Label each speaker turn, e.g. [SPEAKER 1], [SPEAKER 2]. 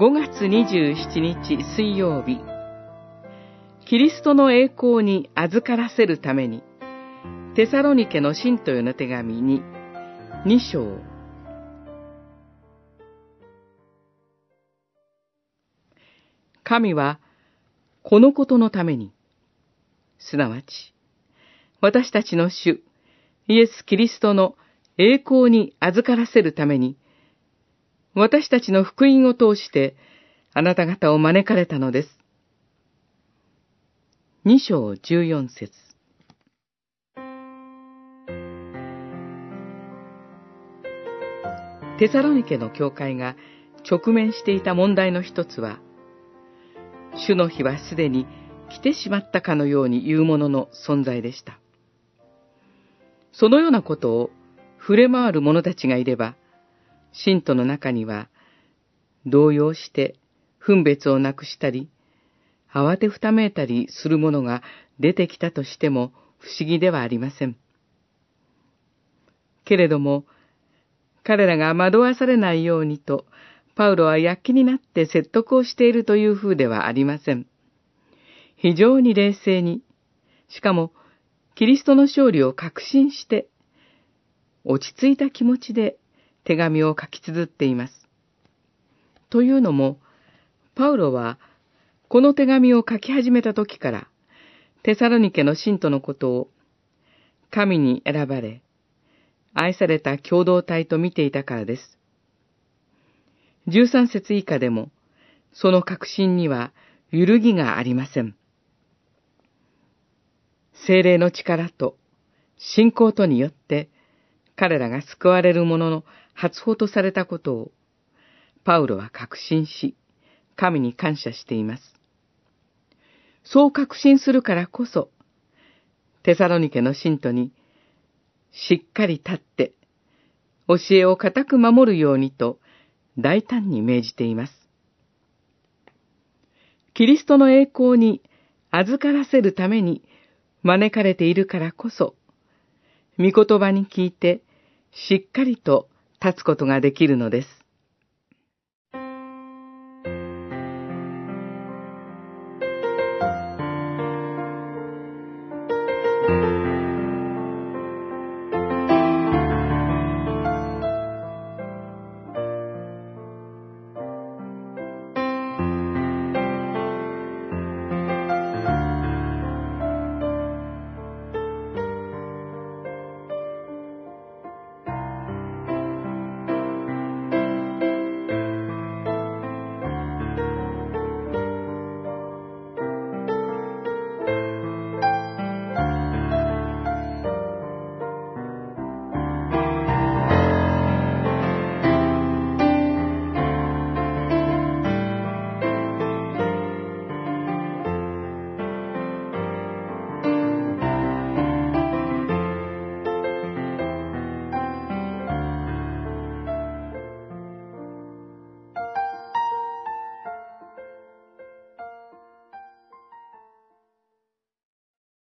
[SPEAKER 1] 5月27日水曜日、キリストの栄光に預からせるために、テサロニケの信徒への手紙に、2章。神は、このことのために、すなわち、私たちの主、イエス・キリストの栄光に預からせるために、私たちの福音を通してあなた方を招かれたのです。二章十四節テサロニケの教会が直面していた問題の一つは、主の日はすでに来てしまったかのように言うものの存在でした。そのようなことを触れ回る者たちがいれば、信徒の中には、動揺して分別をなくしたり、慌てふためいたりする者が出てきたとしても不思議ではありません。けれども、彼らが惑わされないようにと、パウロは躍起になって説得をしているという風ではありません。非常に冷静に、しかも、キリストの勝利を確信して、落ち着いた気持ちで手紙を書き綴っています。というのも、パウロは、この手紙を書き始めた時から、テサロニケの信徒のことを、神に選ばれ、愛された共同体と見ていたからです。13節以下でも、その確信には揺るぎがありません。精霊の力と信仰とによって、彼らが救われるものの初歩とされたことを、パウロは確信し、神に感謝しています。そう確信するからこそ、テサロニケの信徒に、しっかり立って、教えを固く守るようにと、大胆に命じています。キリストの栄光に預からせるために招かれているからこそ、御言葉に聞いて、しっかりと立つことができるのです。